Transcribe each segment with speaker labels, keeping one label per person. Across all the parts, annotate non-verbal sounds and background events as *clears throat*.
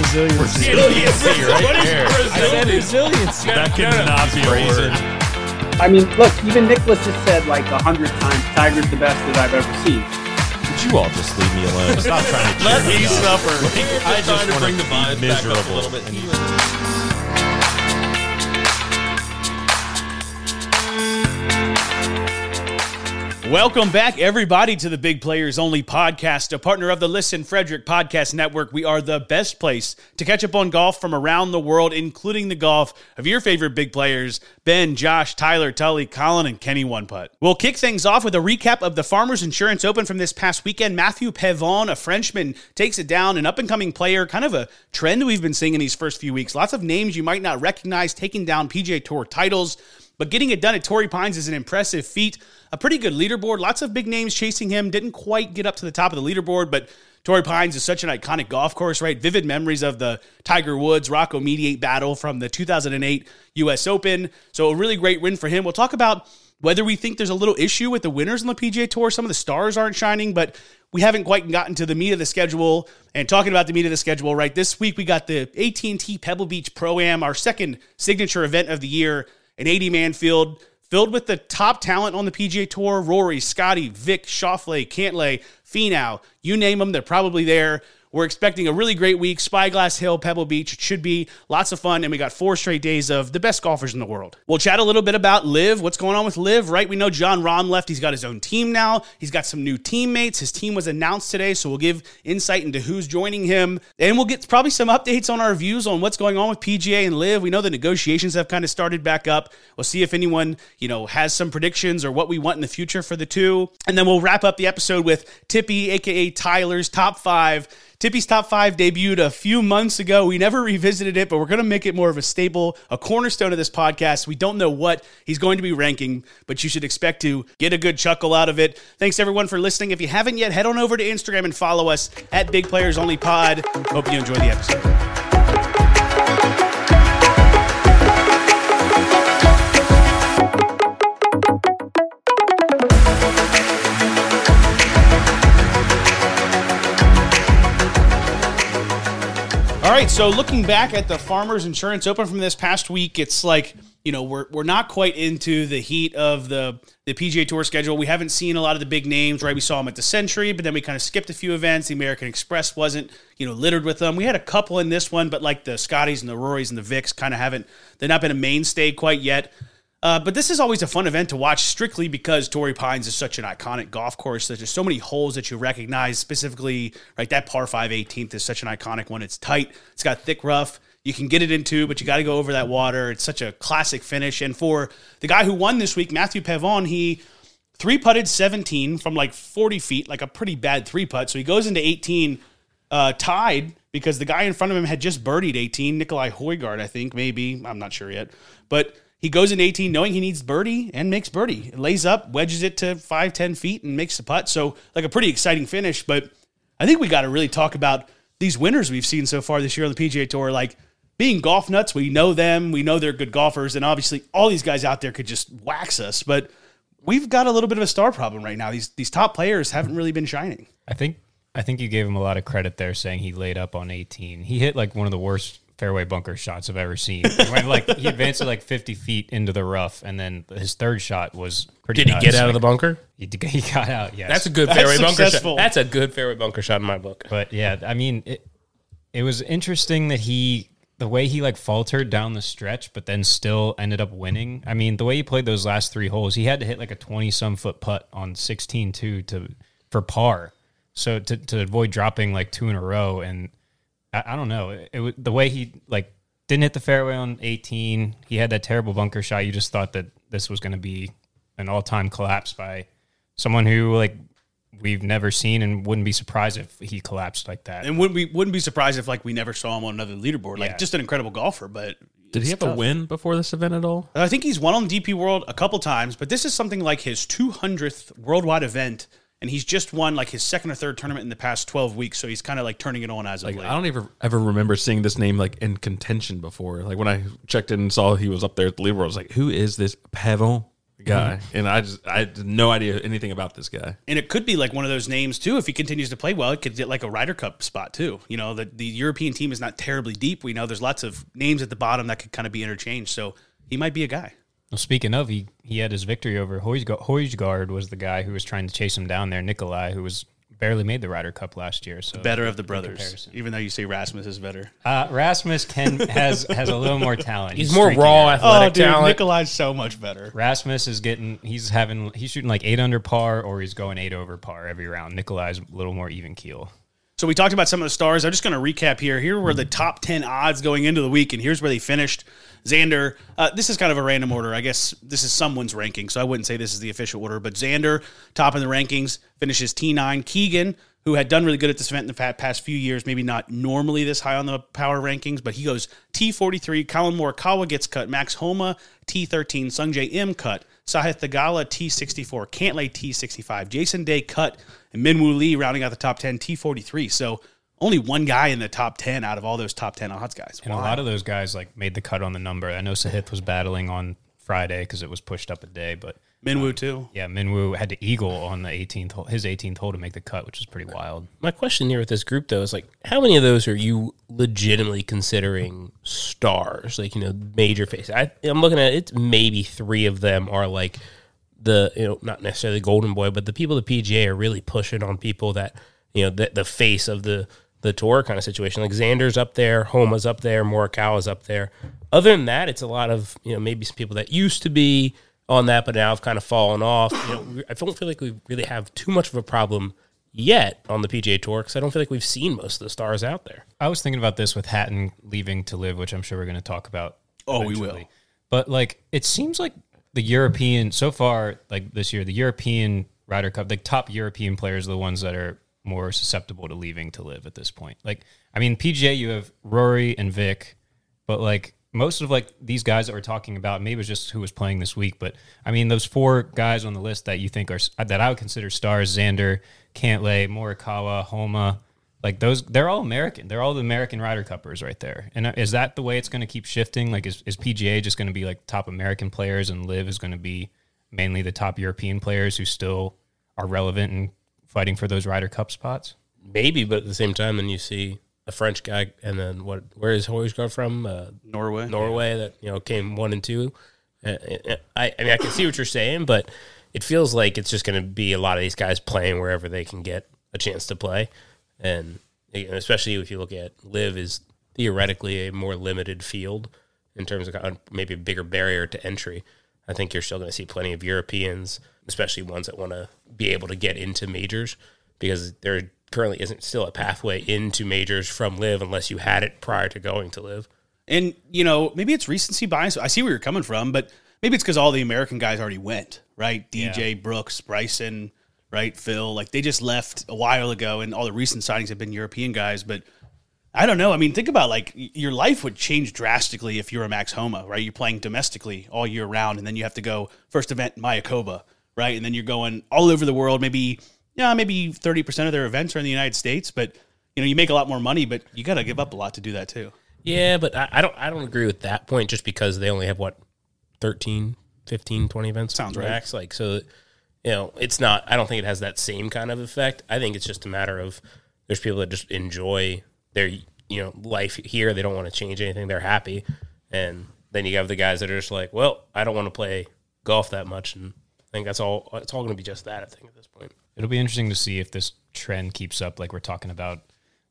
Speaker 1: resiliency.
Speaker 2: What is
Speaker 1: I said resiliency.
Speaker 2: That cannot be a word.
Speaker 3: I mean, look, even Nicholas has said like a hundred times, Tiger's the best that I've ever seen.
Speaker 2: Would you all just leave me alone? Stop trying to
Speaker 4: Let
Speaker 2: cheer
Speaker 4: me
Speaker 2: me
Speaker 4: suffer.
Speaker 2: I
Speaker 4: I'm
Speaker 2: just want to
Speaker 4: bring the
Speaker 2: be
Speaker 4: vibes back up a
Speaker 2: miserable.
Speaker 4: little bit.
Speaker 5: Welcome back, everybody, to the Big Players Only podcast, a partner of the Listen Frederick Podcast Network. We are the best place to catch up on golf from around the world, including the golf of your favorite big players Ben, Josh, Tyler, Tully, Colin, and Kenny One Putt. We'll kick things off with a recap of the Farmers Insurance Open from this past weekend. Matthieu Pavon, a Frenchman, takes it down, an up and coming player, kind of a trend we've been seeing in these first few weeks. Lots of names you might not recognize taking down PGA Tour titles. But getting it done at Torrey Pines is an impressive feat. A pretty good leaderboard. Lots of big names chasing him. Didn't quite get up to the top of the leaderboard, but Torrey Pines is such an iconic golf course, right? Vivid memories of the Tiger Woods Rocco Mediate battle from the 2008 US Open. So a really great win for him. We'll talk about whether we think there's a little issue with the winners on the PGA Tour. Some of the stars aren't shining, but we haven't quite gotten to the meat of the schedule. And talking about the meat of the schedule, right? This week we got the AT&T Pebble Beach Pro Am, our second signature event of the year, an 80-man field filled with the top talent on the PGA Tour: Rory, Scotty, Vic, Schauffele, Cantlay, Finau. You name them, they're probably there. We're expecting a really great week. Spyglass Hill, Pebble Beach. It should be lots of fun. And we got four straight days of the best golfers in the world. We'll chat a little bit about LIV. What's going on with LIV, right? We know Jon Rahm left. He's got his own team now. He's got some new teammates. His team was announced today. So we'll give insight into who's joining him. And we'll get probably some updates on our views on what's going on with PGA and LIV. We know the negotiations have kind of started back up. We'll see if anyone, you know, has some predictions or what we want in the future for the two. And then we'll wrap up the episode with Tippy, aka Tyler's top five. Tippy's top five debuted a few months ago. We never revisited it, but we're going to make it more of a staple, a cornerstone of this podcast. We don't know what he's going to be ranking, but you should expect to get a good chuckle out of it. Thanks everyone for listening. If you haven't yet, head on over to Instagram and follow us at Big Players Only Pod. Hope you enjoy the episode. Right, so looking back at the Farmers Insurance Open from this past week, it's like you know we're we're not quite into the heat of the the PGA Tour schedule. We haven't seen a lot of the big names, right? We saw them at the Sentry, but then we kind of skipped a few events. The American Express wasn't you know littered with them. We had a couple in this one, but like the Scotties and the Rorys and the Vicks kind of haven't they've not been a mainstay quite yet. Uh, but this is always a fun event to watch strictly because Torrey Pines is such an iconic golf course. There's so many holes that you recognize, specifically, right? That par 5 18th is such an iconic one. It's tight, it's got thick rough. You can get it into, but you got to go over that water. It's such a classic finish. And for the guy who won this week, Matthieu Pavon, he three putted 17 from like 40 feet, like a pretty bad three putt. So he goes into 18 uh, tied because the guy in front of him had just birdied 18, Nicolai Højgaard, I think, maybe. I'm not sure yet. But he goes in 18 knowing he needs birdie and makes birdie. Lays up, wedges it to 5, 10 feet and makes the putt. So, like a pretty exciting finish. But I think we got to really talk about these winners we've seen so far this year on the PGA Tour. Like being golf nuts, we know them, we know they're good golfers. And obviously, all these guys out there could just wax us. But we've got a little bit of a star problem right now. These, these top players haven't really been shining.
Speaker 1: I think I think you gave him a lot of credit there, saying he laid up on 18. He hit like one of the worst fairway bunker shots I've ever seen. He went like he advanced it like 50 feet into the rough, and then his third shot was pretty.
Speaker 4: Did he get out of the bunker?
Speaker 1: He, *laughs* he got out. Yes,
Speaker 4: That's a good
Speaker 5: That's
Speaker 4: fairway bunker
Speaker 5: successful.
Speaker 4: shot. That's a good fairway bunker shot in my book.
Speaker 1: But yeah, I mean, it, it was interesting that he, the way he like faltered down the stretch, but then still ended up winning. I mean, the way he played those last three holes, he had to hit like a 20 some foot putt on 16 2 to, for par. So to, to avoid dropping like two in a row. And I, I don't know, it, it the way he like didn't hit the fairway on 18. He had that terrible bunker shot. You just thought that this was going to be an all time collapse by someone who like we've never seen and wouldn't be surprised if he collapsed like that.
Speaker 5: And wouldn't, we wouldn't be surprised if like we never saw him on another leaderboard. Like
Speaker 1: Yeah.
Speaker 5: just an incredible golfer, but
Speaker 2: Did he have a win before this event at all?
Speaker 5: I think he's won on the DP World a couple times, but this is something like his 200th worldwide event, and he's just won like his second or third tournament in the past 12 weeks. So he's kind of like turning it on as of
Speaker 2: Like
Speaker 5: late.
Speaker 2: I don't ever ever remember seeing this name like in contention before. Like when I checked in and saw he was up there at the leaderboard, I was like, "Who is this Pavon?" Mm-hmm. guy, and I just I had no idea anything about this guy.
Speaker 5: And it could be like one of those names too. If he continues to play well, it could get like a Ryder Cup spot too. You know, the the European team is not terribly deep. We know there's lots of names at the bottom that could kind of be interchanged. So he might be a guy.
Speaker 1: Well, speaking of, he he had his victory over Højgaard. Højgaard was the guy who was trying to chase him down there. Nicolai, who was barely made the Ryder Cup last year. So
Speaker 5: Better of the brothers,
Speaker 1: comparison.
Speaker 5: even though you say Rasmus is better.
Speaker 1: Uh, Rasmus can has has a little more talent.
Speaker 6: He's more
Speaker 1: streakier.
Speaker 6: raw athletic talent.
Speaker 5: Nicolai's so much better.
Speaker 1: Rasmus is getting he's having he's shooting like eight under par or he's going eight over par every round. Nicolai's a little more even keel.
Speaker 5: So we talked about some of the stars. I'm just going to recap here. Here were the top 10 odds going into the week, and here's where they finished. Xander, uh, this is kind of a random order. I guess this is someone's ranking, so I wouldn't say this is the official order. But Xander, top in the rankings, finishes T9. Keegan, who had done really good at this event in the past few years, maybe not normally this high on the power rankings, but he goes T43. Collin Morikawa gets cut. Max Homa, T13. Sungjae Im cut. Sahith Theegala, T64. Cantlay, T65. Jason Day cut. And Minwoo Lee rounding out the top 10, T43. So only one guy in the top 10 out of all those top 10 odds guys.
Speaker 1: And a lot of those guys like made the cut on the number. I know Sahith was battling on Friday because it was pushed up a day, but
Speaker 5: Minwoo, um, too.
Speaker 1: yeah, Minwoo had to eagle on the 18th hole, his 18th hole to make the cut, which is pretty wild.
Speaker 6: My question here with this group though is like, how many of those are you legitimately considering stars? Like you know, major face. I, I'm looking at it. Maybe three of them are like the you know not necessarily golden boy, but the people at the PGA are really pushing on people that you know the the face of the the tour kind of situation. Like Xander's up there, Homa's up there, Morikawa's up there. Other than that, it's a lot of you know maybe some people that used to be on that, but now have kind of fallen off. You know, I don't feel like we really have too much of a problem yet on the PGA Tour because I don't feel like we've seen most of the stars out there.
Speaker 1: I was thinking about this with Hatton leaving to LIV, which I'm sure we're going to talk about.
Speaker 5: Oh, we will.
Speaker 1: But like, it seems like the European so far, like this year, the European Ryder Cup, the top European players are the ones that are more susceptible to leaving to LIV at this point. Like, I mean, PGA, you have Rory and Vic, but like most of like these guys that we're talking about, maybe it was just who was playing this week, but I mean, those four guys on the list that you think are that I would consider stars: Xander, Cantlay, Morikawa, Homa. Like those, they're all American. They're all the American Ryder Cuppers right there. And uh, is that the way it's going to keep shifting? Like, is, is PGA just going to be like top American players, and LIV is going to be mainly the top European players who still are relevant and fighting for those Ryder Cup spots?
Speaker 6: Maybe, but at the same time, then you see a French guy, and then what? Where is Højgaard from? Uh,
Speaker 5: Norway.
Speaker 6: Norway that you know came one and two. Uh, uh, I, I mean, I can see what you're saying, but it feels like it's just going to be a lot of these guys playing wherever they can get a chance to play, and you especially if you look at LIV is theoretically a more limited field in terms of maybe a bigger barrier to entry. I think you're still going to see plenty of Europeans, especially ones that want to be able to get into majors, because there currently isn't still a pathway into majors from LIV unless you had it prior to going to LIV.
Speaker 5: And, you know, maybe it's recency bias. I see where you're coming from, but maybe it's because all the American guys already went, right? DJ, Brooks, Bryson, right? Phil. Like they just left a while ago, and all the recent signings have been European guys. But I don't know. I mean, think about like your life would change drastically if you're a Max Homa, right? You're playing domestically all year round, and then you have to go first event Mayakoba, right? And then you're going all over the world. Maybe, yeah, maybe 30% of their events are in the United States, but you know, you make a lot more money, but you got to give up a lot to do that too.
Speaker 6: Yeah, but I, I don't I don't agree with that point just because they only have what 13, 15, 20 events
Speaker 5: Sounds right.
Speaker 6: max like so you know, it's not I don't think it has that same kind of effect. I think it's just a matter of there's people that just enjoy their you know life here. They don't want to change anything. They're happy. And then you have the guys that are just like, well, I don't want to play golf that much and I think that's all it's all going to be just that I think at this point.
Speaker 1: It'll be interesting to see if this trend keeps up, like we're talking about,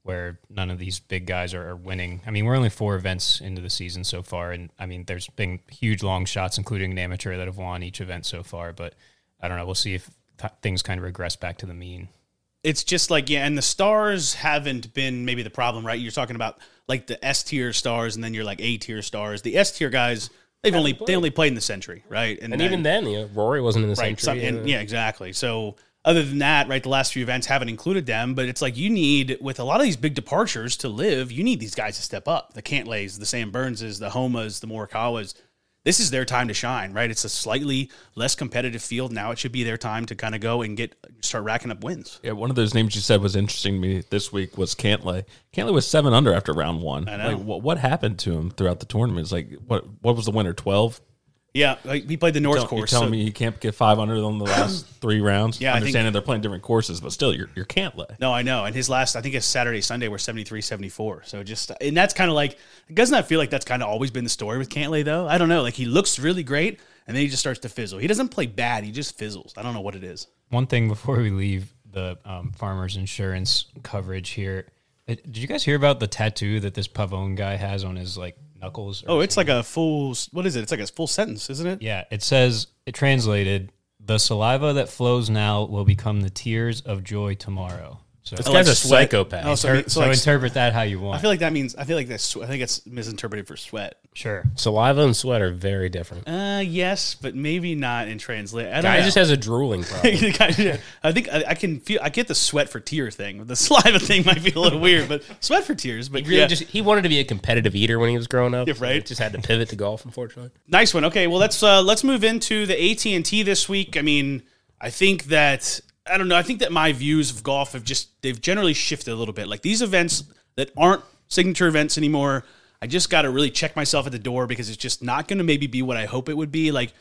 Speaker 1: where none of these big guys are, are winning. I mean, we're only four events into the season so far, and I mean, there's been huge long shots, including an amateur that have won each event so far. But I don't know. We'll see if th- things kind of regress back to the mean.
Speaker 5: It's just like yeah, and the stars haven't been maybe the problem, right? You're talking about like the S tier stars, and then you're like A tier stars. The S tier guys, they've only they only played in the Sentry, right?
Speaker 6: And even then, you know, Rory wasn't in the
Speaker 5: right,
Speaker 6: Sentry.
Speaker 5: and,
Speaker 6: and-
Speaker 5: yeah, exactly. So other than that, right, the last few events haven't included them, but it's like you need with a lot of these big departures to LIV, you need these guys to step up. The Cantlays, the Sam Burnses, the Homas, the Morikawas. This is their time to shine, right? It's a slightly less competitive field now. It should be their time to kind of go and get start racking up wins.
Speaker 2: Yeah, one of those names you said was interesting to me this week was Cantlay. Cantlay was seven under after round one.
Speaker 5: I know.
Speaker 2: Like, what, what happened to him throughout the tournament? It's like what what was the winner? Twelve
Speaker 5: Yeah, like, he played the North
Speaker 2: Tell- You're
Speaker 5: course.
Speaker 2: telling
Speaker 5: so-
Speaker 2: me you can't get five under on the last *coughs* three rounds?
Speaker 5: Yeah, I think-
Speaker 2: understanding they're playing different courses, but still, you're you can't lay.
Speaker 5: No, I know. And his last, I think his Saturday, Sunday were 73, 74. So just, and that's kind of like, doesn't that feel like that's kind of always been the story with Cantlay, though? I don't know. Like he looks really great and then he just starts to fizzle. He doesn't play bad. He just fizzles. I don't know what it is.
Speaker 1: One thing before we leave the um, farmers insurance coverage here, uh, did you guys hear about the tattoo that this Pavone guy has on his like knuckles?
Speaker 5: Oh, it's like a full, what is it? It's like a full sentence, isn't it?
Speaker 1: Yeah, it says it translated the saliva that flows now will become the tears of joy tomorrow. So,
Speaker 6: This guy's
Speaker 5: like
Speaker 6: a
Speaker 5: sweat.
Speaker 6: psychopath.
Speaker 5: Oh, so,
Speaker 1: so,
Speaker 5: so like,
Speaker 1: interpret that how you want.
Speaker 5: I feel like that means, I feel like that's, I think it's, I think it's misinterpreted for sweat.
Speaker 1: sure.
Speaker 6: Saliva and sweat are very different.
Speaker 5: Uh, yes, but maybe not in translate. I don't
Speaker 6: Guy
Speaker 5: know.
Speaker 6: just has a drooling *laughs* problem.
Speaker 5: Yeah, I think I, I can feel. I get the sweat for tear thing. The *laughs* saliva thing might be a little weird, but sweat for tears. But
Speaker 6: Really
Speaker 5: yeah,
Speaker 6: just he wanted to be a competitive eater when he was growing up.
Speaker 5: Yeah, right.
Speaker 6: Just had to pivot to golf, unfortunately.
Speaker 5: nice one. Okay, well let's uh, let's move into the AT and T this week. I mean, I think that I don't know. I think that my views of golf have just they've generally shifted a little bit. Like these events that aren't signature events anymore. I just got to really check myself at the door because it's just not going to maybe be what I hope it would be. Like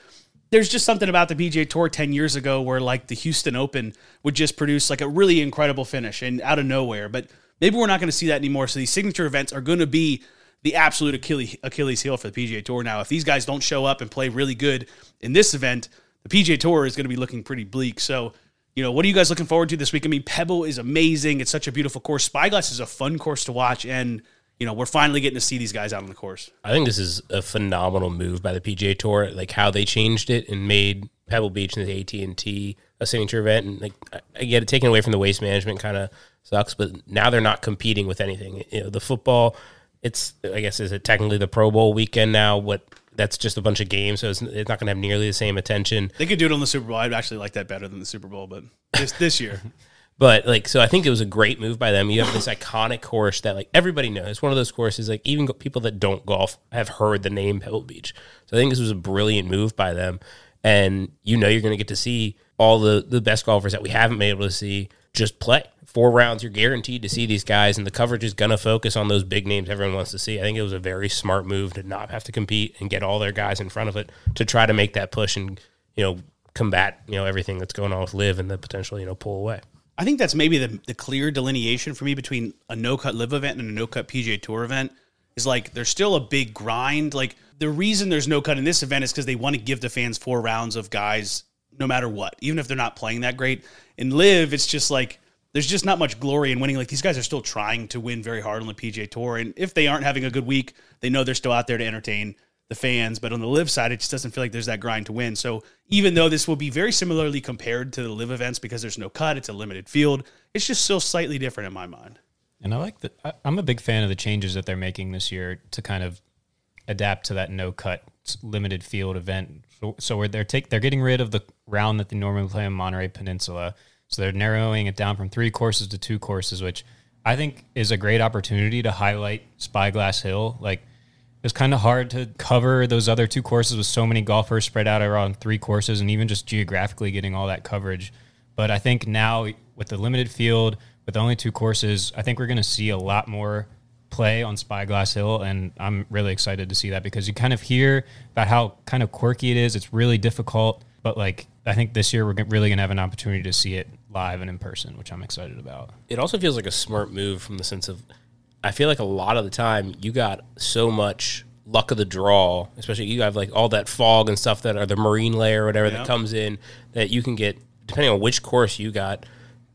Speaker 5: there's just something about the PGA Tour 10 years ago where like the Houston Open would just produce like a really incredible finish and out of nowhere. But maybe we're not going to see that anymore. So these signature events are going to be the absolute Achilles, Achilles heel for the PGA Tour now. If these guys don't show up and play really good in this event, the PGA Tour is going to be looking pretty bleak. So, you know, what are you guys looking forward to this week? I mean, Pebble is amazing. It's such a beautiful course. Spyglass is a fun course to watch. And, you know, we're finally getting to see these guys out on the course.
Speaker 6: I think this is a phenomenal move by the PGA Tour, like how they changed it and made Pebble Beach and the AT and T a signature event. And like I get it, taken away from the waste management kind of sucks, but now they're not competing with anything. You know, the football, it's I guess is it technically the Pro Bowl weekend now? What that's just a bunch of games, so it's, it's not going to have nearly the same attention.
Speaker 5: They could do it on the Super Bowl. I'd actually like that better than the Super Bowl, but this this year. *laughs*
Speaker 6: But like, so I think it was a great move by them. You have this iconic course that like everybody knows. It's one of those courses like even people that don't golf have heard the name Pebble Beach. So I think this was a brilliant move by them. And you know you're going to get to see all the the best golfers that we haven't been able to see just play four rounds. You're guaranteed to see these guys, and the coverage is going to focus on those big names everyone wants to see. I think it was a very smart move to not have to compete and get all their guys in front of it to try to make that push and you know combat you know everything that's going on with LIV and the potential you know pull away.
Speaker 5: I think that's maybe the, the clear delineation for me between a no cut LIV event and a no cut PGA Tour event is like there's still a big grind. Like the reason there's no cut in this event is because they want to give the fans four rounds of guys no matter what, even if they're not playing that great. In LIV, it's just like there's just not much glory in winning. Like these guys are still trying to win very hard on the PGA Tour, and if they aren't having a good week, they know they're still out there to entertain the fans. But on the LIV side, it just doesn't feel like there's that grind to win. So even though this will be very similarly compared to the LIV events because there's no cut, it's a limited field. It's just still slightly different in my mind.
Speaker 1: And I like the. I- I'm a big fan of the changes that they're making this year to kind of adapt to that no cut limited field event. So, they're take they're getting rid of the round that they normally play on Monterey Peninsula. So they're narrowing it down from three courses to two courses, which I think is a great opportunity to highlight Spyglass Hill. Like it was kind of hard to cover those other two courses with so many golfers spread out around three courses and even just geographically getting all that coverage. But I think now with the limited field, with only two courses, I think we're going to see a lot more play on Spyglass Hill, and I'm really excited to see that because you kind of hear about how kind of quirky it is. It's really difficult, but like I think this year we're really going to have an opportunity to see it live and in person, which I'm excited about.
Speaker 6: it also feels like a smart move from the sense of I feel like a lot of the time you got so much luck of the draw, especially you have like all that fog and stuff that are the marine layer or whatever
Speaker 5: Yeah.
Speaker 6: that comes in that you can get depending on which course you got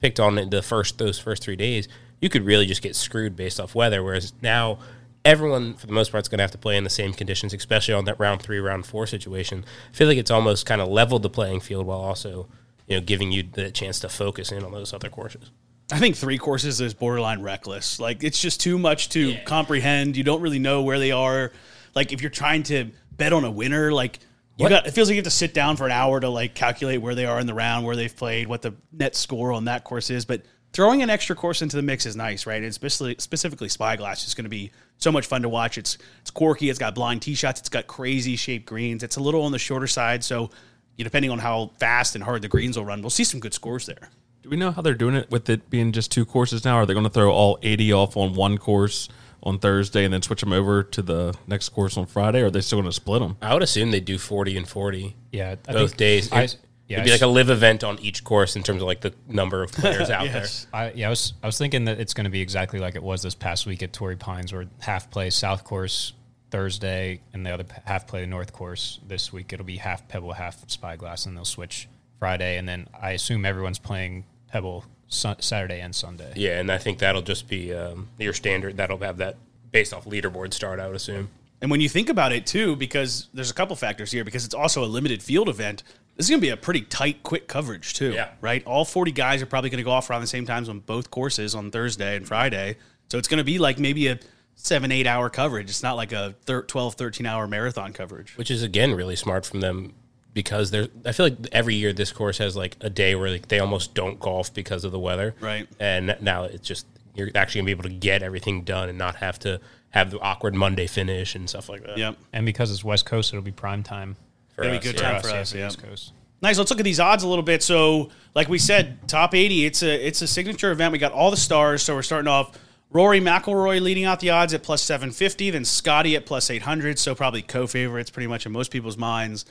Speaker 6: picked on in the first those first three days, you could really just get screwed based off weather. Whereas now everyone for the most part is going to have to play in the same conditions, especially on that round three, round four situation. I feel like it's almost kind of leveled the playing field while also you know giving you the chance to focus in on those other courses.
Speaker 5: I think three courses is borderline reckless. Like it's just too much to comprehend. You don't really know where they are. Like if you're trying to bet on a winner, like you
Speaker 6: What?
Speaker 5: got it feels like you have to sit down for an hour to like calculate where they are in the round, where they've played, what the net score on that course is. But throwing an extra course into the mix is nice, right? And especially specifically Spyglass is going to be so much fun to watch. It's it's quirky. It's got blind tee shots. It's got crazy shaped greens. It's a little on the shorter side, so you know, depending on how fast and hard the greens will run, we'll see some good scores there.
Speaker 2: Do we know how they're doing it with it being just two courses now? Are they going to throw all 80 off on one course on Thursday and then switch them over to the next course on Friday? Or are they still going to split them?
Speaker 6: I would assume they do forty and forty
Speaker 1: Yeah, I
Speaker 6: both
Speaker 1: think-
Speaker 6: days.
Speaker 1: I,
Speaker 6: It-
Speaker 1: yeah,
Speaker 6: It'd be like a live event on each course in terms of like the number of players *laughs* out
Speaker 5: Yes.
Speaker 1: I, yeah, I was I was thinking that it's going to be exactly like it was this past week at Torrey Pines, where half play South Course Thursday and the other half play the North Course this week. It'll be half Pebble, half Spyglass, and they'll switch Friday, and then I assume everyone's playing Pebble sun, Saturday and Sunday.
Speaker 6: Yeah, and I think that'll just be um, your standard. That'll have that based off leaderboard start. I would assume.
Speaker 5: And when you think about it too, because there's a couple factors here, because it's also a limited field event, this is going to be a pretty tight, quick coverage too.
Speaker 6: Yeah.
Speaker 5: Right. All 40 guys are probably going to go off around the same times on both courses on Thursday and Friday. So it's going to be like maybe a seven, eight hour coverage. It's not like a thir- 12, 13 hour marathon coverage.
Speaker 6: which is again really smart from them because they're I feel like every year this course has like a day where like they almost don't golf because of the weather.
Speaker 5: Right.
Speaker 6: And now it's just you're actually gonna be able to get everything done and not have to have the awkward Monday finish and stuff like that.
Speaker 5: Yep.
Speaker 1: And because it's West Coast, it'll be prime time.
Speaker 6: For
Speaker 5: It'll be
Speaker 6: us,
Speaker 5: good
Speaker 6: yeah.
Speaker 5: time for
Speaker 1: yeah,
Speaker 5: us.
Speaker 1: the
Speaker 5: Yeah.
Speaker 1: East Coast.
Speaker 5: Nice. Let's look at these odds a little bit. So, like we said, top 80. It's a it's a signature event. We got all the stars. So we're starting off. Rory McIlroy leading out the odds at plus 750. Then Scotty at plus 800. So probably co-favorites pretty much in most people's minds.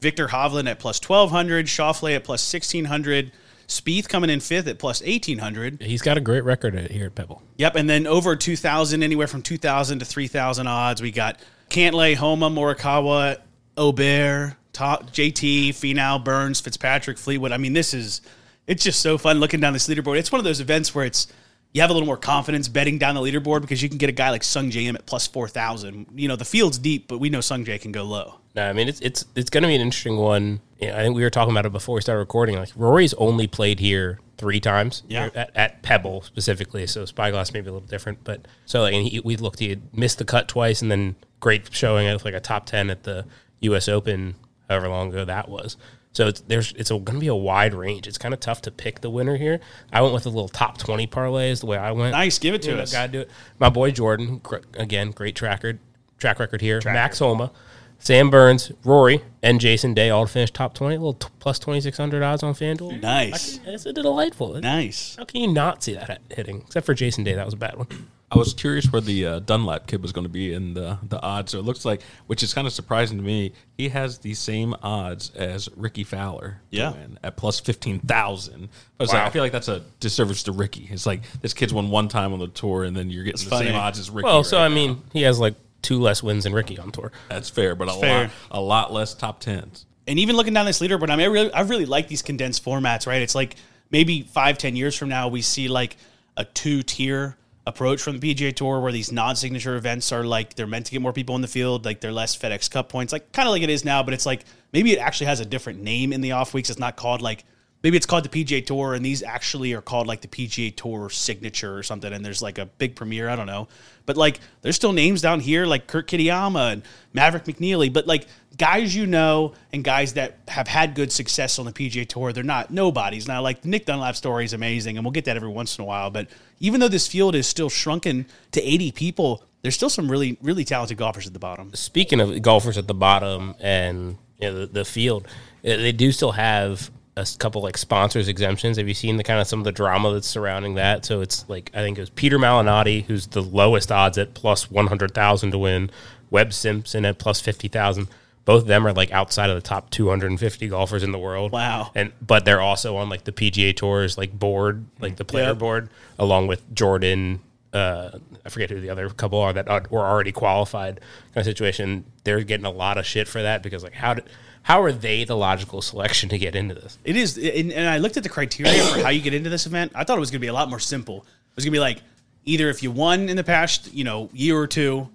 Speaker 5: Viktor Hovland at plus 1200. Schauffele at plus 1600. Spieth coming in fifth at plus 1800.
Speaker 6: He's got a great record at- here at Pebble.
Speaker 5: Yep, and then over 2,000, anywhere from 2,000 to 3,000 odds. We got Cantlay, Homa, Morikawa, Åberg, top, JT, Finau, Burns, Fitzpatrick, Fleetwood. I mean, this is, it's just so fun looking down this leaderboard. It's one of those events where it's, you have a little more confidence betting down the leaderboard because you can get a guy like Sungjae Im at plus 4,000. You know, the field's deep, but we know Sungjae can go low.
Speaker 6: No, I mean it's it's it's going to be an interesting one. You know, I think we were talking about it before we started recording. Like Rory's only played here three times.
Speaker 5: Yeah.
Speaker 6: at, at Pebble specifically. So Spyglass may be a little different, but so like, and he, we looked. He missed the cut twice, and then great showing at like a top ten at the U.S. Open, however long ago that was. So it's there's it's going to be a wide range. It's kind of tough to pick the winner here. I went with a little top twenty parlay is the way I went.
Speaker 5: Nice, give it to
Speaker 6: You
Speaker 5: us.
Speaker 6: Gotta do it. My boy Jordan, again, great tracker, track record here. Max Homa, Sam Burns, Rory, and Jason Day all to finish top 20. A little t- plus 2,600 odds on FanDuel.
Speaker 5: Nice.
Speaker 6: It's a delightful.
Speaker 5: Nice.
Speaker 6: How can you not see that hitting? Except for Jason Day. That was a bad one.
Speaker 2: I was curious where the uh, Dunlap kid was going to be in the the odds. So it looks like, which is kind of surprising to me, he has the same odds as Rickie Fowler. to
Speaker 5: Yeah.
Speaker 2: win at plus fifteen thousand. I was like, I feel like that's a disservice to Rickie. It's like this kid's won one time on the tour, and then you're getting the
Speaker 5: funny.
Speaker 2: same odds as Rickie.
Speaker 6: Well,
Speaker 2: right
Speaker 6: so I
Speaker 2: now.
Speaker 6: mean, he has like two less wins than Rickie on tour.
Speaker 2: that's fair, but a
Speaker 5: fair.
Speaker 2: lot a lot less top tens.
Speaker 5: and even looking down this leaderboard, I mean, I really, I really like these condensed formats, right? It's like maybe five, ten years from now, we see like a two tier approach from the PGA Tour where these non signature events are like they're meant to get more people in the field, like they're less FedEx Cup points, like kind of like it is now, but it's like maybe it actually has a different name in the off weeks. It's not called like maybe it's called the PGA Tour, and these actually are called like the PGA Tour Signature or something. And there's like a big premiere, I don't know, but like there's still names down here like Kurt Kitayama and Maverick McNealy, but like guys you know and guys that have had good success on the PGA Tour, they're not nobodies. Now, like the Nick Dunlap story is amazing, and we'll get that every once in a while. But even though this field is still shrunken to 80 people, there's still some really, really talented golfers at the bottom.
Speaker 6: Speaking of golfers at the bottom and you know, the, the field, eh, they do still have a couple like sponsors exemptions. Have you seen the kind of some of the drama that's surrounding that? So it's like I think it was Peter Malnati, who's the lowest odds at plus one hundred thousand to win. Webb Simpson at plus fifty thousand. Both of them are like outside of the top two hundred and fifty golfers in the world.
Speaker 5: Wow.
Speaker 6: And but they're also on like the PGA Tours like board, like the player
Speaker 5: Yep.
Speaker 6: board, along with Jordan. Uh, I forget who the other couple are that are, were already qualified kind of situation. They're getting a lot of shit for that because like how did how are they the logical selection to get into this?
Speaker 5: It is, and, and I looked at the criteria for how you get into this event. I thought it was going to be a lot more simple. It was going to be like either if you won in the past, you know, year or two,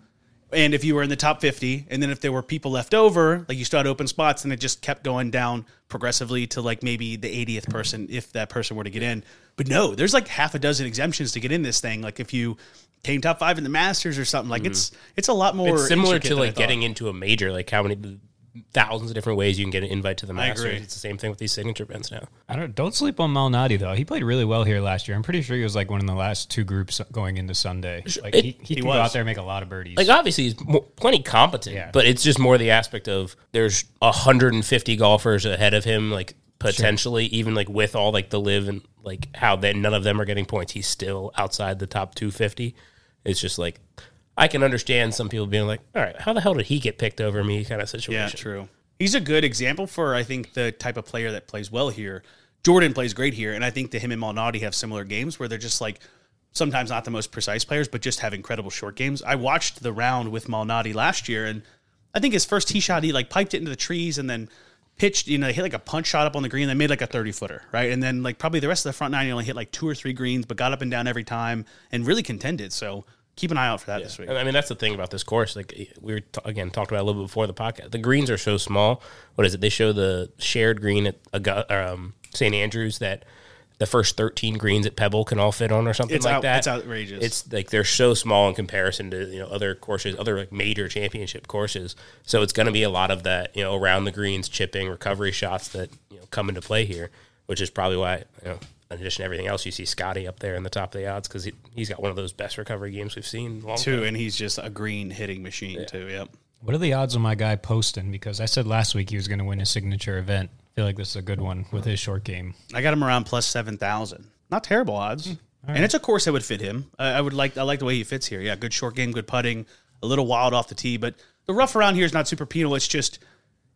Speaker 5: and if you were in the top 50, and then if there were people left over, like you still had open spots, and it just kept going down progressively to like maybe the 80th person if that person were to get in. But no, there's like half a dozen exemptions to get in this thing. Like if you came top five in the Masters or something, like hmm. it's it's a lot more.
Speaker 6: It's similar to like getting into a major, like how many thousands of different ways you can get an invite to the Masters.
Speaker 5: agree.
Speaker 6: It's the same thing with these signature events now.
Speaker 1: I don't don't sleep on Malnati though. He played really well here last year. I'm pretty sure he was like one of the last two groups going into Sunday. Like
Speaker 6: It-
Speaker 1: he, he,
Speaker 5: he
Speaker 1: can go
Speaker 5: was.
Speaker 1: out there and make a lot of birdies.
Speaker 6: Like obviously he's mo- plenty competent,
Speaker 1: Yeah.
Speaker 6: but it's just more the aspect of there's 150 golfers ahead of him, like potentially even like with all like the LIV and like how then none of them are getting points. He's still outside the top 250. It's just like I can understand some people being like, all right, how the hell did he get picked over me kind of situation.
Speaker 5: Yeah, true. He's a good example for I think the type of player that plays well here. Jordan plays great here, and I think that him and Malnati have similar games where they're just like sometimes not the most precise players, but just have incredible short games. I watched the round with Malnati last year, and I think his first tee shot he like piped it into the trees and then pitched. You know, they hit like a punch shot up on the green. And they made like a thirty footer, right? And then like probably the rest of the front nine, he only hit like two or three greens, but got up and down every time and really contended. So keep an eye out for that this week.
Speaker 6: I mean, that's the thing about this course. Like we were t- again talked about a little bit before the podcast. The greens are so small. What is it? They show the shared green at Augu- um, St. Andrews that the first thirteen greens at Pebble can all fit on, or something
Speaker 5: It's
Speaker 6: like
Speaker 5: out-
Speaker 6: that.
Speaker 5: it's outrageous.
Speaker 6: It's like they're so small in comparison to you know other courses, other like major championship courses. So it's going to be a lot of that you know around the greens, chipping, recovery shots that you know come into play here, which is probably why you know. In addition to everything else, you see Scotty up there in the top of the odds because he, he's got one of those best recovery games we've seen. in a long time.
Speaker 5: Too, and he's just a green hitting machine too. Yep.
Speaker 1: What are the odds on my guy Poston? Because I said last week he was going to win a signature event. I feel like this is a good one with his short game.
Speaker 5: I got him around plus seven thousand. Not terrible odds, hmm, and it's a course that would fit him. I, I would like. I like the way he fits here. Yeah, good short game, good putting, a little wild off the tee, but the rough around here is not super penal. It's just.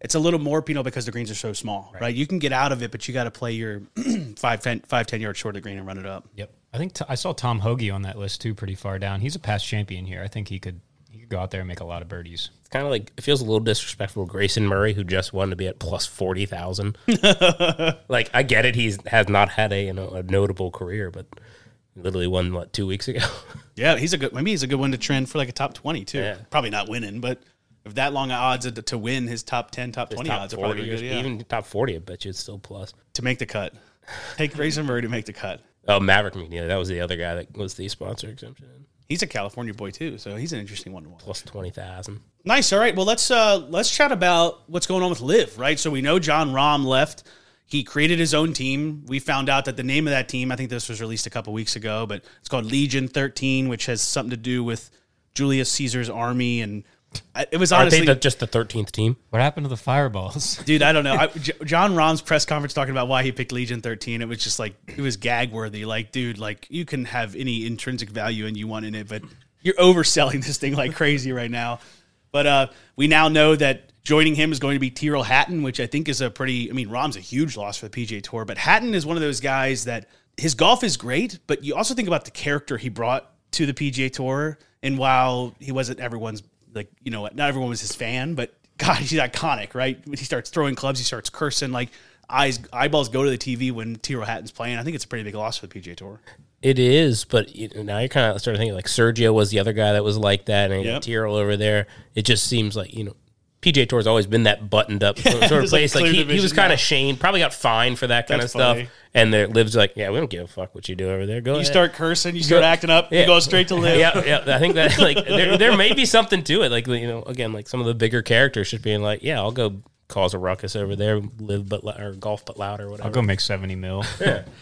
Speaker 5: It's a little more penal because the greens are so small, right? You can get out of it, but you got to play your *clears throat* five, 10, five, 10 yards short of the green and run it up.
Speaker 1: Yep. I think t- I saw Tom Hoge on that list too, pretty far down. He's a past champion here. I think he could he could go out there and make a lot of birdies.
Speaker 6: It's kind of like it feels a little disrespectful. to Grayson Murray, who just won to be at plus forty thousand. *laughs* like I get it, he's has not had a you know a notable career, but literally won what two weeks ago. *laughs*
Speaker 5: Yeah, he's a good. Maybe he's a good one to trend for like a top twenty too.
Speaker 6: Yeah.
Speaker 5: Probably not winning, but if that long odds to, to win his top ten, top twenty
Speaker 6: top
Speaker 5: odds are probably good. Yeah.
Speaker 6: even top forty. I bet you it's still plus.
Speaker 5: to make the cut. Take Grayson Murray to make the cut.
Speaker 6: Oh, Maverick Media. That was the other guy that was the sponsor exemption,
Speaker 5: He's a California boy too, so he's an interesting one to watch.
Speaker 6: plus twenty thousand.
Speaker 5: Nice. All right. Well, let's uh let's chat about what's going on with LIV. Right. So we know Jon Rahm left. He created his own team. We found out that the name of that team, I think this was released a couple weeks ago, but it's called Legion 13, which has something to do with Julius Caesar's army. And I- it was
Speaker 6: Aren't
Speaker 5: honestly,
Speaker 6: they the, just the thirteenth team?
Speaker 1: What happened to the fireballs? *laughs*
Speaker 5: dude, I don't know. I, J- Jon Rahm's press conference talking about why he picked Legion 13. It was just like, it was gag worthy. Like, dude, like you can have any intrinsic value and you want in it, but you're overselling this thing like crazy right now. But uh, we now know that joining him is going to be Tyrrell Hatton, which I think is a pretty. I mean, Rahm's a huge loss for the PGA Tour, but Hatton is one of those guys that his golf is great, but you also think about the character he brought to the PGA Tour. And while he wasn't everyone's like, you know, not everyone was his fan, but God, *laughs* he's iconic, right? When he starts throwing clubs, he starts cursing, like eyes eyeballs go to the TV when Tyrrell Hatton's playing. I think it's a pretty big loss for the PGA Tour.
Speaker 6: It is, but you know, now you're kind of starting to think like Sergio was the other guy that was like that, and
Speaker 5: Yep.
Speaker 6: Tyrrell over there. It just seems like you know. PJ Tour's always been that buttoned up *laughs* sort of
Speaker 5: It's like
Speaker 6: place. Like, he, he was kind of shamed, probably got fined for that kind
Speaker 5: That's
Speaker 6: of stuff.
Speaker 5: funny.
Speaker 6: And there lives like, yeah, we don't give a fuck what you do over there. Go
Speaker 5: You
Speaker 6: ahead.
Speaker 5: start cursing, you start acting up, you go straight to LIV. *laughs*
Speaker 6: yeah, yeah. I think that like there, there may be *laughs* something to it. Like you know, again, like some of the bigger characters just being like, yeah, I'll go cause a ruckus over there, live but or golf but loud or whatever.
Speaker 1: I'll go make seventy mil. *laughs*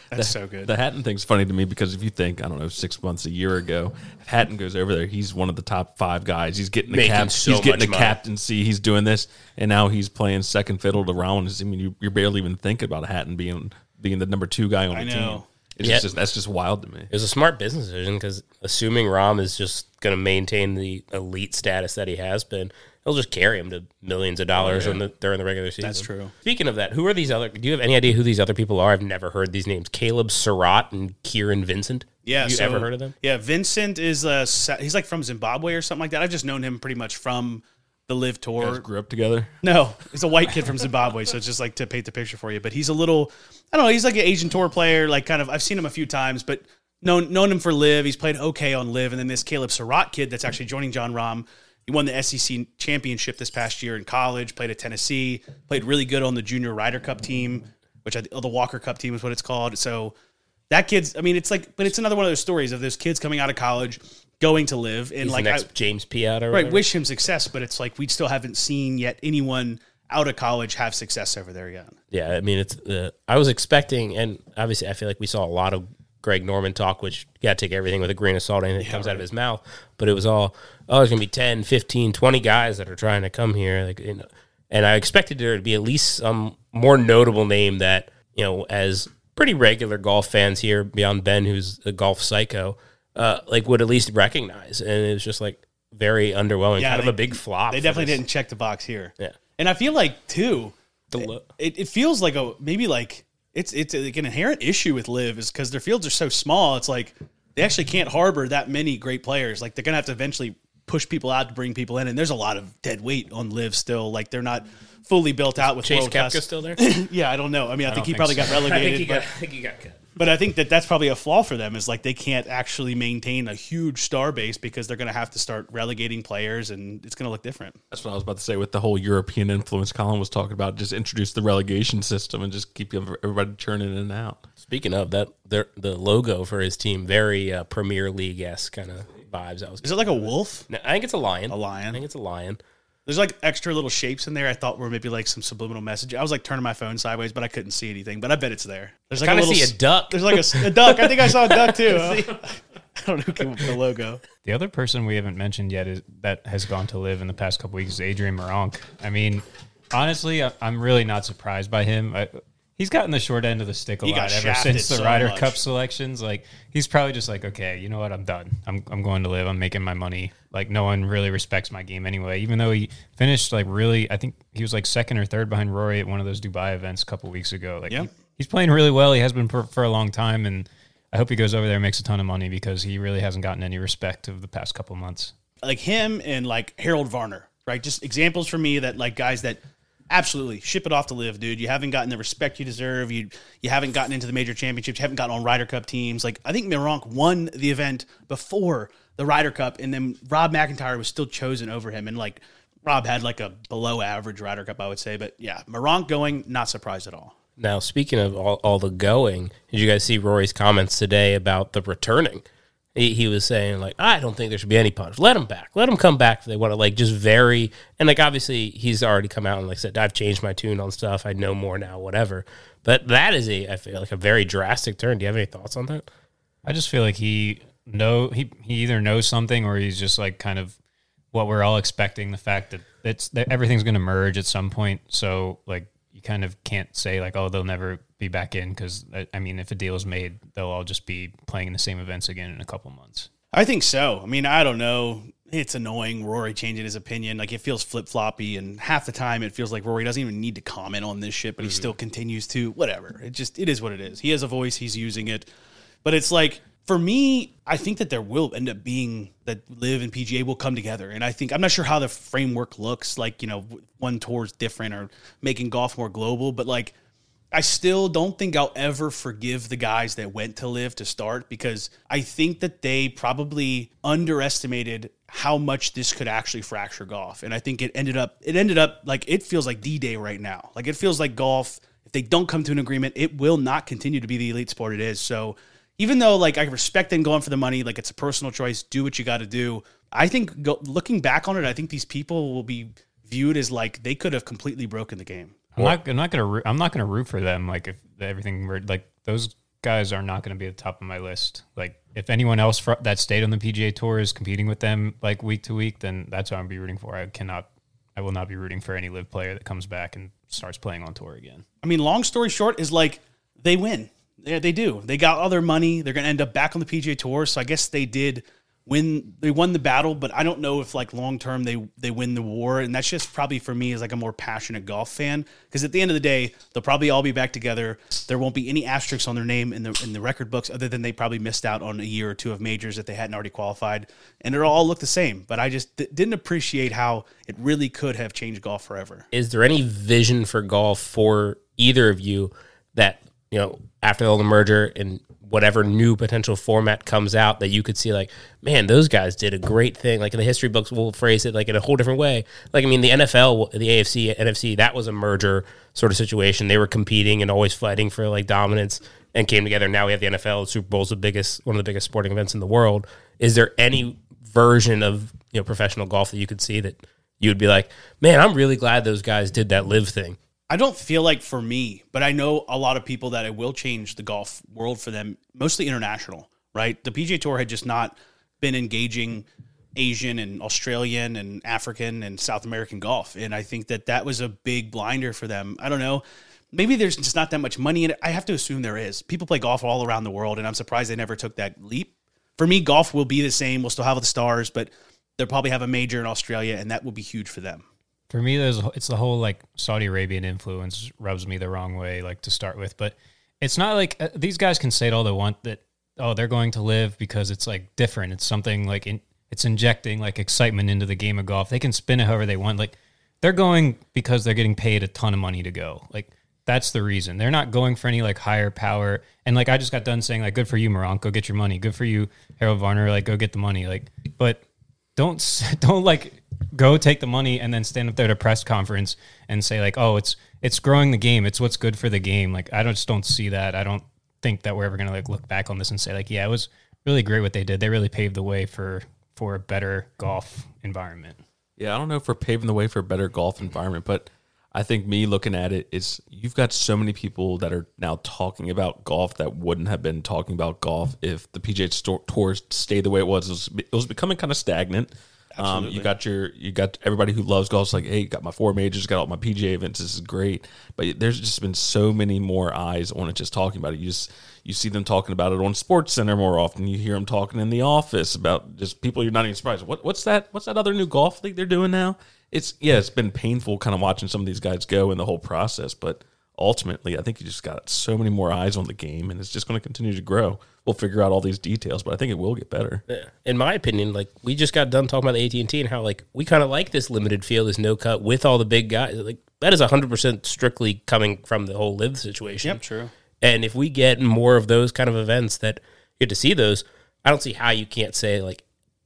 Speaker 5: That's so good.
Speaker 2: The Hatton thing's funny to me because if you think I don't know six months a year ago, if Hatton goes over there, he's one of the top five guys. He's getting the
Speaker 6: Making
Speaker 2: cap,
Speaker 6: so
Speaker 2: he's getting the
Speaker 6: money.
Speaker 2: captaincy. He's doing this, and now he's playing second fiddle to Rollins. I mean, you, you're barely even thinking about Hatton being being the number two guy on
Speaker 5: I
Speaker 2: the
Speaker 5: know.
Speaker 2: team. It's
Speaker 6: Yeah.
Speaker 2: just that's just wild to me.
Speaker 6: It was a smart business decision because assuming Rahm is just going to maintain the elite status that he has been, he'll just carry him to millions of dollars in the, during the regular season.
Speaker 5: That's true.
Speaker 6: Speaking of that, who are these other? Do you have any idea who these other people are? I've never heard these names: Caleb Surratt and Kieran Vincent.
Speaker 5: Yeah,
Speaker 6: Have you
Speaker 5: so-
Speaker 6: ever heard of them?
Speaker 5: Yeah, Vincent is uh he's like from Zimbabwe or something like that. I've just known him pretty much from the LIV
Speaker 2: You guys
Speaker 5: Tour.
Speaker 2: grew up together.
Speaker 5: No, he's a white kid from Zimbabwe, so it's just like to paint the picture for you. But he's a little, I don't know, he's like an Asian tour player. Like kind of, I've seen him a few times, but known known him for LIV. He's played okay on LIV, and then this Caleb Surratt kid that's actually joining Jon Rahm. He won the SEC championship this past year in college. Played at Tennessee. Played really good on the Junior Ryder Cup team, which I, the Walker Cup team is what it's called. So that kid's, I mean, it's like, but it's another one of those stories of those kids coming out of college, going to LIV, and
Speaker 6: He's
Speaker 5: like I,
Speaker 6: James Piot or
Speaker 5: right wish him success but it's like we still haven't seen yet anyone out of college have success over there yet
Speaker 6: Yeah, I mean, it's. Uh, I was expecting, and obviously, I feel like we saw a lot of Greg Norman talk, which you got to take everything with a grain of salt, anything that comes out of his mouth. But it was all, oh, there's going to be 10, 15, 20 guys that are trying to come here. Like, you know, and I expected there to be at least some more notable name that, you know, as pretty regular golf fans here, beyond Ben, who's a golf psycho, uh, like would at least recognize. And it was just like, very underwhelming,
Speaker 5: Yeah,
Speaker 6: kind of a big flop.
Speaker 5: They definitely
Speaker 6: this.
Speaker 5: didn't check the box here.
Speaker 6: Yeah.
Speaker 5: And I feel like too, it, it feels like a maybe like it's it's like an inherent issue with LIV is because their fields are so small. It's like they actually can't harbor that many great players. Like they're gonna have to eventually push people out to bring people in, and there's a lot of dead weight on LIV still. Like they're not fully built out with
Speaker 6: Chase. Koepka still there? *laughs*
Speaker 5: Yeah, I don't know. I mean, I, think he
Speaker 1: think
Speaker 5: probably
Speaker 1: so.
Speaker 5: got relegated. *laughs*
Speaker 6: I think he
Speaker 5: but-
Speaker 6: got. I think he got cut.
Speaker 5: But I think that that's probably a flaw for them is like they can't actually maintain a huge star base because they're going to have to start relegating players and it's going to look different.
Speaker 2: That's what I was about to say with the whole European influence Colin was talking about. Just introduce the relegation system and just keep everybody churning in and out.
Speaker 6: Speaking of that, their the logo for his team very uh, Premier League esque kind of vibes. I was.
Speaker 5: Is it like a wolf?
Speaker 6: No, I think it's a lion.
Speaker 5: A lion?
Speaker 6: I think it's a lion.
Speaker 5: There's like extra little shapes in there. I thought were maybe like some subliminal message. I was like turning my phone sideways, but I couldn't see anything. But I bet it's there. There's like
Speaker 6: Kind of
Speaker 5: little
Speaker 6: see
Speaker 5: s-
Speaker 6: a duck.
Speaker 5: There's like a duck. I think I saw a duck too. *laughs* I don't know who came up with the logo.
Speaker 1: The other person we haven't mentioned yet is that has gone to LIV in the past couple weeks is Adrian Meronk. I mean, honestly, I, I'm really not surprised by him. I, he's gotten the short end of the stick a
Speaker 5: He
Speaker 1: lot ever since the
Speaker 5: so
Speaker 1: Ryder
Speaker 5: much.
Speaker 1: Cup selections. Like he's probably just like, okay, you know what, I'm done. I'm I'm going to LIV. I'm making my money. Like no one really respects my game anyway. Even though he finished like really, I think he was like second or third behind Rory at one of those Dubai events a couple weeks ago. Like he- he's playing really well. He has been for, for a long time, and I hope he goes over there and makes a ton of money because he really hasn't gotten any respect of the past couple months.
Speaker 5: like him and like Harold Varner, right? Just examples for me that like guys that absolutely ship it off to LIV, dude. You haven't gotten the respect you deserve. You you haven't gotten into the major championships. You haven't gotten on Ryder Cup teams. Like I think Meronk won the event before the Ryder Cup, and then Rob MacIntyre was still chosen over him, and like. Rob had like a below average Ryder Cup, I would say, but yeah, Meronk going, not surprised at all.
Speaker 6: Now, speaking of all, all the going, did you guys see Rory's comments today about the returning? He, he was saying like, I don't think there should be any punch. Let him back. Let him come back if they want to. Like, just vary. and like obviously he's already come out and like said I've changed my tune on stuff. I know more now. Whatever. But that is a I feel like a very drastic turn. Do you have any thoughts on that?
Speaker 1: I just feel like he know he he either knows something or he's just like kind of what we're all expecting. The fact that it's that everything's going to merge at some point. So like kind of can't say like oh they'll never be back in because I mean if a deal is made they'll all just be playing in the same events again in a couple months.
Speaker 5: I think so. I mean, I don't know. It's annoying Rory changing his opinion. Like it feels flip floppy, and half the time it feels like Rory doesn't even need to comment on this shit, but he mm-hmm. still continues to. Whatever. It just it is what it is. He has a voice. He's using it, but it's like for me, I think that there will end up being that LIV and PGA will come together, and I think I'm not sure how the framework looks. Like you know, one tour's different or making golf more global, but like I still don't think I'll ever forgive the guys that went to LIV to start because I think that they probably underestimated how much this could actually fracture golf. And I think it ended up it ended up like it feels like D-Day right now. Like it feels like golf if they don't come to an agreement, it will not continue to be the elite sport it is. So even though like I respect them going for the money, like it's a personal choice, do what you got to do. I think go, looking back on it, I think these people will be viewed as like they could have completely broken the game.
Speaker 1: I'm not. I'm not gonna. I'm not gonna root for them. Like if everything were like those guys are not gonna be at the top of my list. Like if anyone else fr- that stayed on the PGA Tour is competing with them like week to week, then that's what I'm be rooting for. I cannot. I will not be rooting for any LIV player that comes back and starts playing on tour again.
Speaker 5: I mean, long story short is like they win. Yeah, they do. They got all their money. They're going to end up back on the PGA Tour. So I guess they did win. They won the battle, but I don't know if like long term they they win the war. And that's just probably for me as like a more passionate golf fan because at the end of the day they'll probably all be back together. There won't be any asterisks on their name in the in the record books other than they probably missed out on a year or two of majors that they hadn't already qualified, and it'll all look the same. But I just d- didn't appreciate how it really could have changed golf forever.
Speaker 6: is there any vision for golf for either of you that you know after all the merger and whatever new potential format comes out that you could see like man those guys did a great thing. Like in the history books we'll phrase it like in a whole different way. Like i mean the nfl the afc nfc that was a merger sort of situation. They were competing and always fighting for like dominance and came together. Now we have the nfl The super bowl's the biggest one of the biggest sporting events in the world. Is there any version of you know professional golf that you could see that you would be like, man, I'm really glad those guys did that LIV thing.
Speaker 5: I don't feel like for me, but I know a lot of people that it will change the golf world for them, mostly international, right? The PGA Tour had just not been engaging Asian and Australian and African and South American golf. And I think that that was a big blinder for them. I don't know. Maybe there's just not that much money in it. I have to assume there is. People play golf all around the world, and I'm surprised they never took that leap. For me, golf will be the same. We'll still have the stars, but they'll probably have a major in Australia, and that will be huge for them.
Speaker 1: For me, there's it's the whole like Saudi Arabian influence rubs me the wrong way, like to start with. But it's not like uh, these guys can say it all they want that oh they're going to LIV because it's like different. It's something like in, it's injecting like excitement into the game of golf. They can spin it however they want. Like they're going because they're getting paid a ton of money to go. Like that's the reason. They're not going for any like higher power. And like I just got done saying like good for you, Morant, go get your money. Good for you, Harold Varner, like go get the money. Like, but don't *laughs* don't like go take the money and then stand up there at a press conference and say like oh it's it's growing the game. It's what's good for the game. Like i don't, just don't see that. I don't think that we're ever to like look back on this and say like yeah it was really great what they did. They really paved the way for for a better golf environment.
Speaker 2: Yeah, I don't know if we're paving the way for a better golf environment, but I think me looking at it is you've got so many people that are now talking about golf that wouldn't have been talking about golf if the PGA Tour stayed the way it was. It was, it was becoming kind of stagnant. Um, you got your you got everybody who loves golf. It's like, hey, got my four majors, got all my PGA events. This is great. But there's just been so many more eyes on it, just talking about it. You just you see them talking about it on Sports Center more often. You hear them talking in the office about just people you're not even surprised. What what's that? What's that other new golf league they're doing now? It's yeah, it's been painful kind of watching some of these guys go in the whole process, but ultimately, I think you just got so many more eyes on the game, and it's just going to continue to grow. We'll figure out all these details, but I think it will get better.
Speaker 6: Yeah. In my opinion, like we just got done talking about the AT and T and how like we kind of like this limited field, this no cut with all the big guys. Like that is hundred percent strictly coming from the whole LIV situation.
Speaker 5: Yep, true.
Speaker 6: And if we get more of those kind of events that you get to see those, I don't see how you can't say like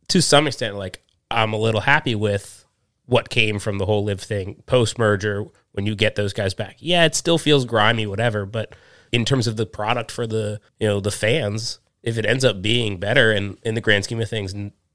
Speaker 6: to some extent like I'm a little happy with what came from the whole LIV thing post merger when you get those guys back. Yeah, it still feels grimy, whatever, but in terms of the product for the you know the fans, if it ends up being better and in the grand scheme of things,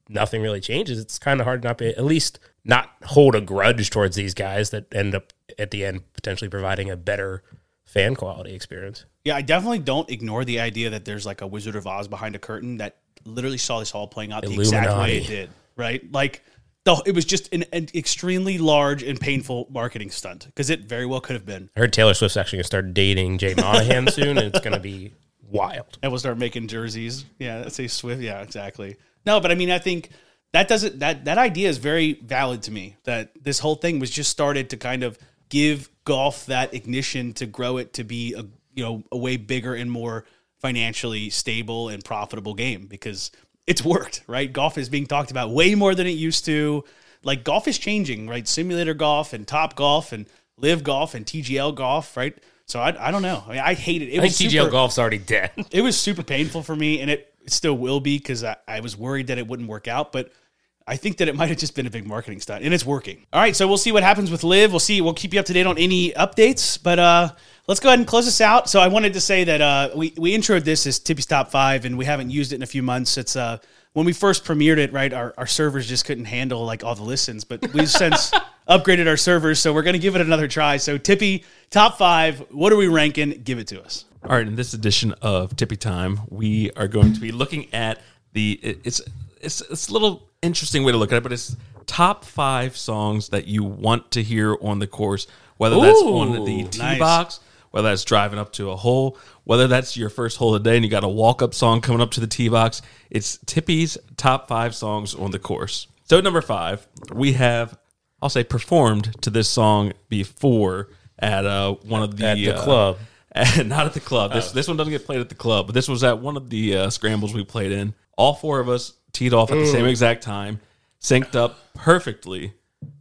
Speaker 6: nothing really changes. It's kind of hard to not be at least not hold a grudge towards these guys that end up at the end potentially providing a better fan quality experience.
Speaker 5: Yeah, I definitely don't ignore the idea that there's like a Wizard of Oz behind a curtain that literally saw this all playing out the exact way it did. Right, like the it was just an, an extremely large and painful marketing stunt because it very well could have been.
Speaker 6: I heard Taylor Swift's actually going to start dating Jay Monahan *laughs* soon, and it's going to be wild.
Speaker 5: And we'll start making jerseys. Yeah, let's say Swift. Yeah, exactly. No, but I mean, I think that doesn't that that idea is very valid to me. That this whole thing was just started to kind of give golf that ignition to grow it to be a you know a way bigger and more financially stable and profitable game because it's worked. Right, golf is being talked about way more than it used to. Like golf is changing. Right, simulator golf and Topgolf and LIV golf and TGL golf. Right. So I, I don't know. I, mean, I hate it. It
Speaker 6: I think TGL
Speaker 5: super-
Speaker 6: Golf's already dead. *laughs*
Speaker 5: it was super painful for me, and it, it still will be because I, I was worried that it wouldn't work out. But I think that it might have just been a big marketing stunt, and it's working. All right, so we'll see what happens with LIV. We'll see. We'll keep you up to date on any updates. But uh, let's go ahead and close this out. So I wanted to say that uh, we we introed this as Tippy's top five, and we haven't used it in a few months. It's uh when we first premiered it, right? Our, our servers just couldn't handle like all the listens, but we've since *laughs* upgraded our servers, so we're gonna give it another try. So Tippy, top five. What are we ranking? Give it to us.
Speaker 2: All right, in this edition of Tippy Time, we are going to be looking at the it- it's it's it's a little interesting way to look at it, but it's top five songs that you want to hear on the course, whether that's on the tee
Speaker 5: nice.
Speaker 2: box, whether that's driving up to a hole, whether that's your first hole of the day and you got a walk up song coming up to the tee box. It's Tippy's top five songs on the course. So number five, we have I'll say performed to this song before at uh, one of the
Speaker 6: At the
Speaker 2: uh,
Speaker 6: club. *laughs*
Speaker 2: not at the club. This this one doesn't get played at the club, but this was at one of the uh, scrambles we played in. All four of us teed off at the same exact time, synced up perfectly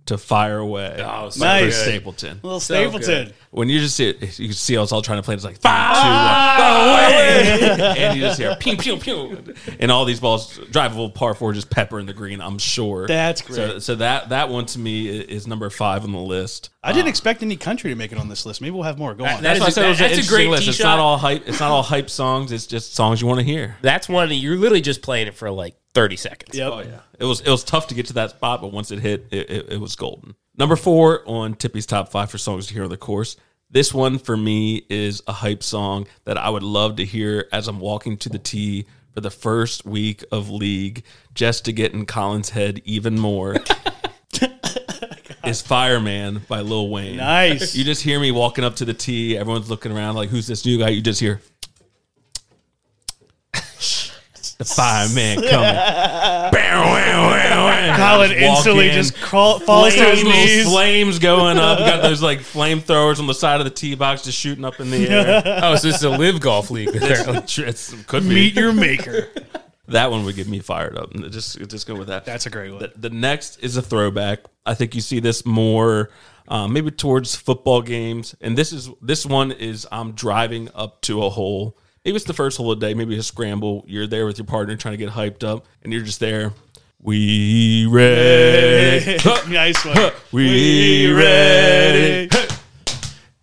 Speaker 2: to "Fire Away" oh, by
Speaker 5: Nice.
Speaker 2: Chris Stapleton.
Speaker 5: Little Stapleton.
Speaker 2: When you just see it, you can see us all trying to play. It's like five, two, one, go away, and you just hear pew pew pew, and all these balls drivable par four just pepper in the green. I'm sure
Speaker 5: That's
Speaker 2: So,
Speaker 5: great.
Speaker 2: so that that one to me is number five on the list.
Speaker 5: I didn't expect any country to make it on this list. Maybe we'll have more. Go on.
Speaker 6: that
Speaker 2: That's why I
Speaker 6: is
Speaker 2: said it was
Speaker 6: that's a great
Speaker 2: list.
Speaker 6: tee
Speaker 2: It's not all hype. It's not all hype songs. It's just songs you want to hear.
Speaker 6: That's one that you're literally just playing it for like 30 seconds.
Speaker 5: Yep.
Speaker 2: Oh, oh yeah, it was it was tough to get to that spot, but once it hit, it, it, it was golden. Number four on Tippy's top five for songs to hear on the course. This one for me is a hype song that I would love to hear as I'm walking to the tee for the first week of league, just to get in Colin's head even more. *laughs* is Fireman by Lil Wayne.
Speaker 5: Nice.
Speaker 2: You just hear me walking up to the tee. Everyone's looking around like, who's this new guy? You just hear the fireman *laughs* coming.
Speaker 5: Colin
Speaker 2: just walk
Speaker 5: instantly
Speaker 2: in,
Speaker 5: just crawl, falls to his
Speaker 2: flames,
Speaker 5: knees.
Speaker 2: flames going up. Got *laughs* those like flamethrowers on the side of the tee box just shooting up in the air. *laughs*
Speaker 6: Oh, so this is a LIV golf league. apparently.
Speaker 2: It's- it could be.
Speaker 5: Meet your maker.
Speaker 2: That one would get me fired up. Just just go with that.
Speaker 5: That's a great one.
Speaker 2: The, the next is a throwback. I think you see this more um, maybe towards football games. And this is this one is I'm driving up to a hole. Maybe it's the first hole of the day. Maybe a scramble. You're there with your partner trying to get hyped up, and you're just there. We ready? *laughs*
Speaker 5: nice one. *laughs*
Speaker 2: we ready? *laughs*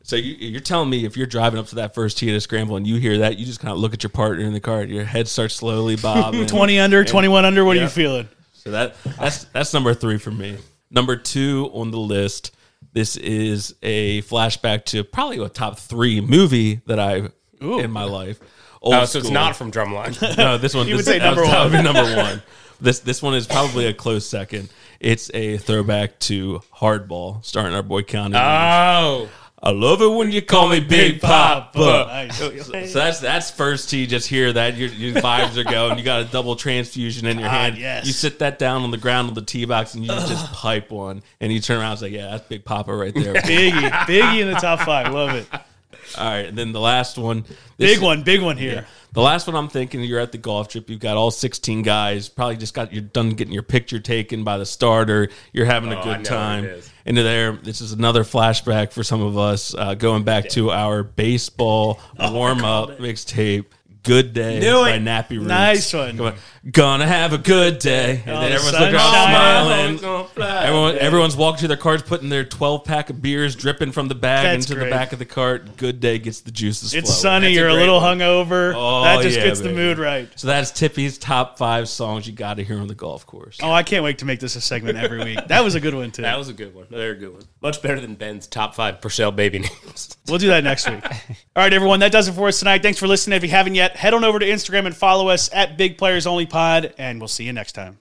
Speaker 2: So you, you're telling me if you're driving up to that first tee at a scramble and you hear that, you just kind of look at your partner in the car, your head starts slowly bobbing.
Speaker 5: 20 under, 21 under. What are you feeling?
Speaker 2: So that that's that's number three for me. Number two on the list. This is a flashback to probably a top three movie that I in my *laughs* life. Old
Speaker 6: Oh, so it's not from Drumline. *laughs*
Speaker 2: no this one. *laughs*
Speaker 5: You would say number
Speaker 2: that
Speaker 5: one.
Speaker 2: would be number one. This this one is probably a close second. It's a throwback to Hardball, starring our boy. Reeves.
Speaker 6: oh,
Speaker 2: I love it when you call me Big Papa. So, so that's that's first tee. Just hear that your, your vibes are going. You got a double transfusion in your
Speaker 5: Ah,
Speaker 2: hand.
Speaker 5: yes.
Speaker 2: You sit that down on the ground on the tee box and you just pipe one. And you turn around and say, "Yeah, that's Big Papa right there."
Speaker 5: Biggie. Biggie in the top five. Love it.
Speaker 2: All right, and then the last one, this-
Speaker 5: Big one. Big one here.
Speaker 2: The last one I'm thinking, you're at the golf trip. You've got all 16 guys. Probably just got you're done getting your picture taken by the starter. You're having a
Speaker 6: Oh, I
Speaker 2: good time.
Speaker 6: what it is.
Speaker 2: Into there, this is another flashback for some of us. Uh, going back to our baseball warm up mixtape. Good day
Speaker 6: Knew
Speaker 2: by
Speaker 6: it.
Speaker 2: Nappy Roots.
Speaker 5: Nice one.
Speaker 2: Come on. Gonna have a good day, and
Speaker 5: Oh,
Speaker 2: then
Speaker 5: the
Speaker 2: everyone's looking all smiling. Everyone, everyone's walking to their cars, putting their 12 pack of beers dripping from the bag
Speaker 5: That's
Speaker 2: into
Speaker 5: great.
Speaker 2: the back of the cart. Good day gets the juices
Speaker 5: It's
Speaker 2: flowing.
Speaker 5: sunny.
Speaker 6: That's a
Speaker 5: You're a,
Speaker 6: great
Speaker 5: little
Speaker 6: one.
Speaker 5: hungover.
Speaker 2: Oh,
Speaker 5: that just
Speaker 2: yeah,
Speaker 5: gets the
Speaker 2: baby.
Speaker 5: mood right.
Speaker 2: So that's Tippy's top five songs you got to hear on the golf course.
Speaker 5: Oh, I can't wait to make this a segment every week. That was a good one too.
Speaker 6: that was a good one. Very good one. Much better than Ben's top five Purcell baby names.
Speaker 5: We'll do that next week. *laughs* All right, everyone. That does it for us tonight. Thanks for listening. If you haven't yet, head on over to Instagram and follow us at Big Players Only Pod, and we'll see you next time.